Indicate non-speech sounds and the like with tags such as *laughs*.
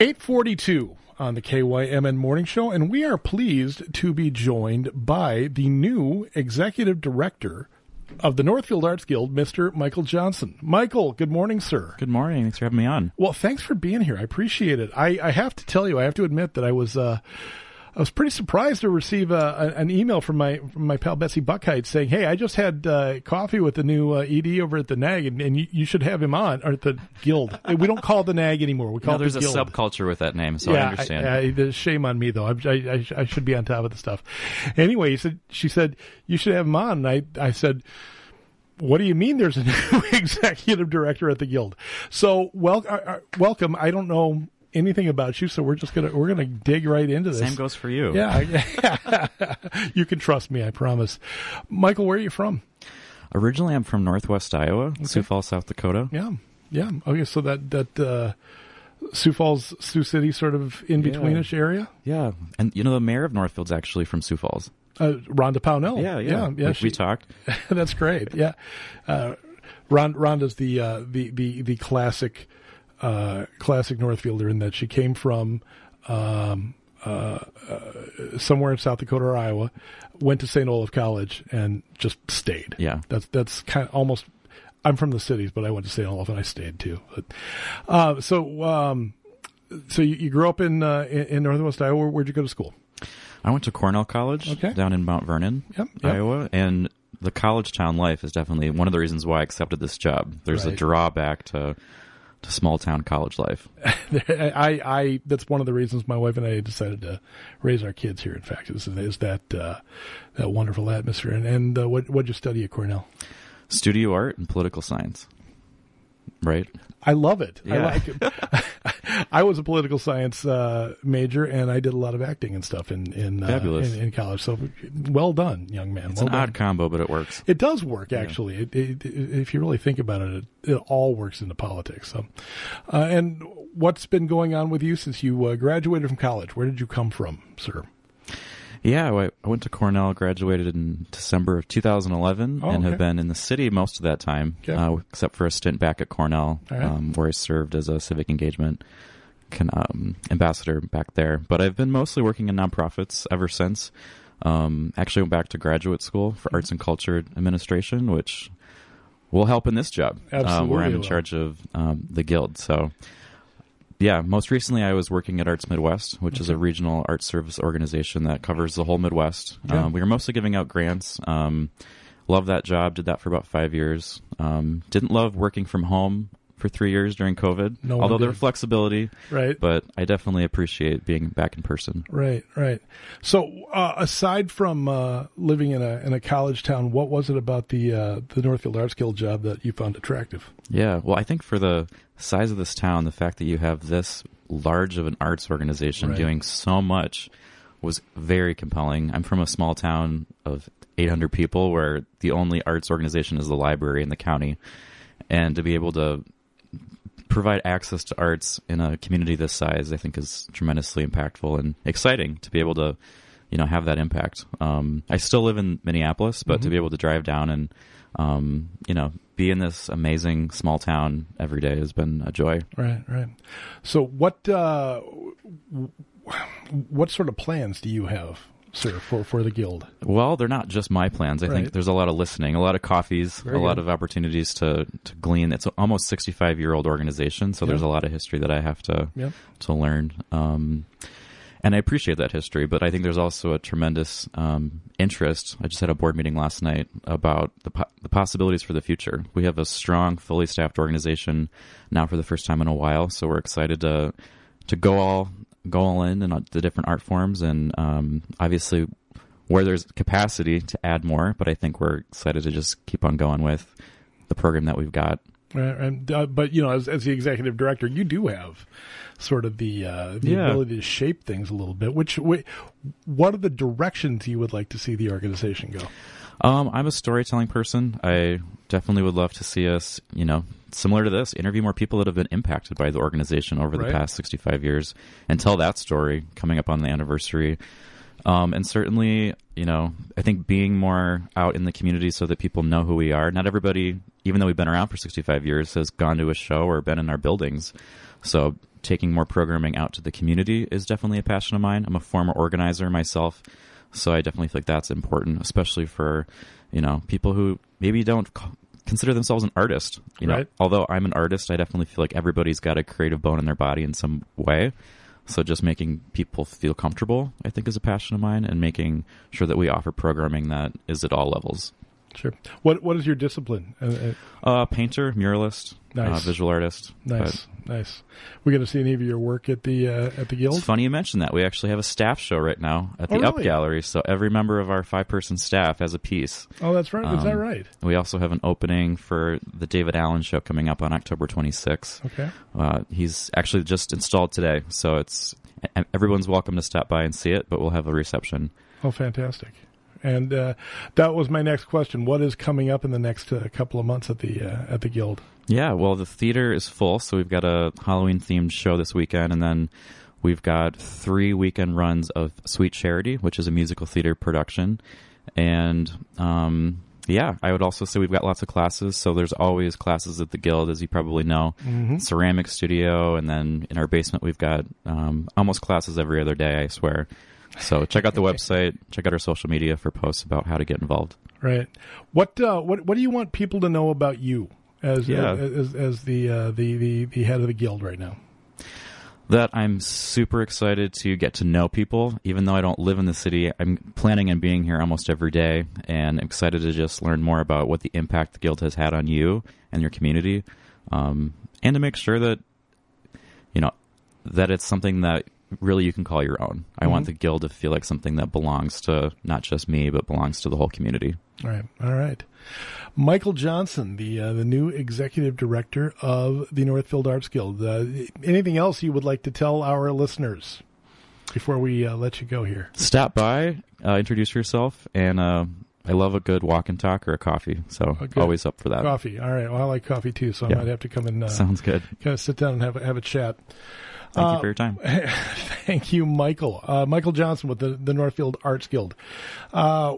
842 on the KYMN Morning Show, and we are pleased to be joined by the new executive director of the Northfield Arts Guild, Mr. Michael Johnson. Michael, good morning, sir. Good morning. Thanks for having me on. Well, thanks for being here. I appreciate it. I, I have to tell you, I have to admit that I was uh, I was pretty surprised to receive a, an email from my from my pal Betsey Buckheit saying, "Hey, I just had uh, coffee with the new uh, ED over at the NAG, and, and you, you, should have him on or at the Guild. *laughs* we don't call the NAG anymore. We call no, there's the a Guild. subculture with that name, so yeah, I understand. I, I, shame on me though. I, I, I should be on top of the stuff. Anyway, he said she said you should have him on. And I I said what do you mean there's a *laughs* new executive director at the guild? So, well, uh, uh, welcome. I don't know anything about you, so we're just gonna we're gonna dig right into this. Same goes for you. Yeah, *laughs* you can trust me. I promise. Michael, where are you from? Originally, I'm from Northwest Iowa, okay. Sioux Falls, South Dakota. Yeah, yeah. Okay, so that that uh, Sioux Falls, Sioux City, sort of in betweenish yeah. area. Yeah, and you know the mayor of Northfield's actually from Sioux Falls. Uh, Rhonda Pownell. Yeah, yeah, yeah. yeah we, she, we, talked. *laughs* that's great. Yeah, uh, Rhonda's the uh, the the the classic uh, classic Northfielder in that she came from um, uh, uh, somewhere in South Dakota or Iowa, went to St. Olaf College, and just stayed. Yeah, that's that's kind of almost. I'm from the cities, but I went to St. Olaf and I stayed too. But, uh, so, um, so you, you, grew up in, uh, in, in Northwest Iowa. Where'd you go to school? I went to Cornell College okay. down in Mount Vernon, yep, yep. Iowa, and the college town life is definitely one of the reasons why I accepted this job. There's right. a drawback to to small town college life. *laughs* I, I, that's one of the reasons my wife and I decided to raise our kids here. In fact, is, is that uh, that wonderful atmosphere. And, and uh, what what you study at Cornell? Studio art and political science. Right. I love it. Yeah. I like it. *laughs* I was a political science uh, major, and I did a lot of acting and stuff in in, uh, in, in, college. So, well done, young man. It's well an done. odd combo, but it works. It does work, actually. Yeah. It, it, it, if you really think about it, it, all works into politics. So, uh, and what's been going on with you since you uh, graduated from college? Where did you come from, sir? Yeah, I went to Cornell, graduated in December of 2011, oh, and okay. have been in the city most of that time, okay. uh, except for a stint back at Cornell, right. um, where I served as a civic engagement can, um, ambassador back there. But I've been mostly working in nonprofits ever since. Um, actually, went back to graduate school for arts and culture administration, which will help in this job, uh, where I'm in will. charge of um, the guild. So yeah, most recently I was working at Arts Midwest, which okay. is a regional art service organization that covers the whole Midwest. Yeah. Um, we were mostly giving out grants. Um, love that job. Did that for about five years. Um, didn't love working from home for three years during COVID. No although there was flexibility, right? But I definitely appreciate being back in person. Right, right. So, uh, aside from uh, living in a in a college town, what was it about the uh, the Northfield Arts Guild job that you found attractive? Yeah, well, I think for the size of this town, the fact that you have this large of an arts organization right. doing so much was very compelling. I'm from a small town of 800 people where the only arts organization is the library in the county. And to be able to provide access to arts in a community this size, I think is tremendously impactful and exciting to be able to, you know, have that impact. Um, I still live in Minneapolis, but Mhm. to be able to drive down and, um, you know, be in this amazing small town every day has been a joy. Right, right. So what, uh, what sort of plans do you have? Sir, for, for the guild? Well, they're not just my plans. I Right. think there's a lot of listening, a lot of coffees, Very a lot of opportunities to, to glean. It's almost 65 year old organization, so Yeah. there's a lot of history that I have to to learn. Um, and I appreciate that history, but I think there's also a tremendous um, interest. I just had a board meeting last night about the, po- the possibilities for the future. We have a strong, fully staffed organization now for the first time in a while, so we're excited to to go all go all in and the different art forms, and um, obviously where there's capacity to add more. But I think we're excited to just keep on going with the program that we've got. Uh, and uh, but you know, as, as the executive director, you do have sort of the uh, the Yeah. ability to shape things a little bit. Which, wh- what are the directions you would like to see the organization go? Um, I'm a storytelling person. I definitely would love to see us, you know, similar to this, interview more people that have been impacted by the organization over the Right. past 65 years and tell that story coming up on the anniversary. Um, and certainly, you know, I think being more out in the community so that people know who we are. Not everybody, even though we've been around for 65 years, has gone to a show or been in our buildings. So taking more programming out to the community is definitely a passion of mine. I'm a former organizer myself, so I definitely feel like that's important, especially for you know people who maybe don't consider themselves an artist. You know, Right. although I'm an artist, I definitely feel like everybody's got a creative bone in their body in some way. So just making people feel comfortable, I think, is a passion of mine, and making sure that we offer programming that is at all levels. Sure. What What is your discipline? Uh, uh, Uh, painter, muralist, uh, Nice. visual artist. nice, nice. We going to see any of your work at the uh, at the guild? It's funny you mentioned that. We actually have a staff show right now at Oh, the Up? Gallery. So every member of our five person staff has a piece. Oh, that's right. is that Um, right? We also have an opening for the David Allen show coming up on October 26th. Okay. Uh, he's actually just installed today, so it's everyone's welcome to stop by and see it. But we'll have a reception. Oh, fantastic. And uh, that was my next question. What is coming up in the next uh, couple of months at the uh, at the guild? Yeah, well, the theater is full, so we've got a Halloween themed show this weekend, and then we've got three weekend runs of Sweet Charity, which is a musical theater production, and um, yeah, I would also say we've got lots of classes. So there's always classes at the guild, as you probably know, Mm-hmm. ceramic studio, and then in our basement we've got um, almost classes every other day. I swear. So check out the website, check out our social media for posts about how to get involved. Right. What uh, what what do you want people to know about you as Yeah. as, as the, uh, the the the head of the guild right now? that I'm super excited to get to know people. Even though I don't live in the city, I'm planning on being here almost every day and excited to just learn more about what the impact the guild has had on you and your community. Um, and to make sure that, you know, that it's something that really you can call your own. I want Mhm. the guild to feel like something that belongs to not just me, but belongs to the whole community. All right. All right. Michael Johnson, the uh, the new executive director of the Northfield Arts Guild. Uh, anything else you would like to tell our listeners before we uh, let you go here? Stop by, uh, introduce yourself, and uh, I love a good walk and talk or a coffee. So always up for that. Coffee. All right. Well, I like coffee too, so I might have to come and uh, Sounds good. kind of sit down and have a, have a chat. Thank Uh, you for your time. *laughs* Thank you, Michael. Uh, Michael Johnson with the, the Northfield Arts Guild. Uh,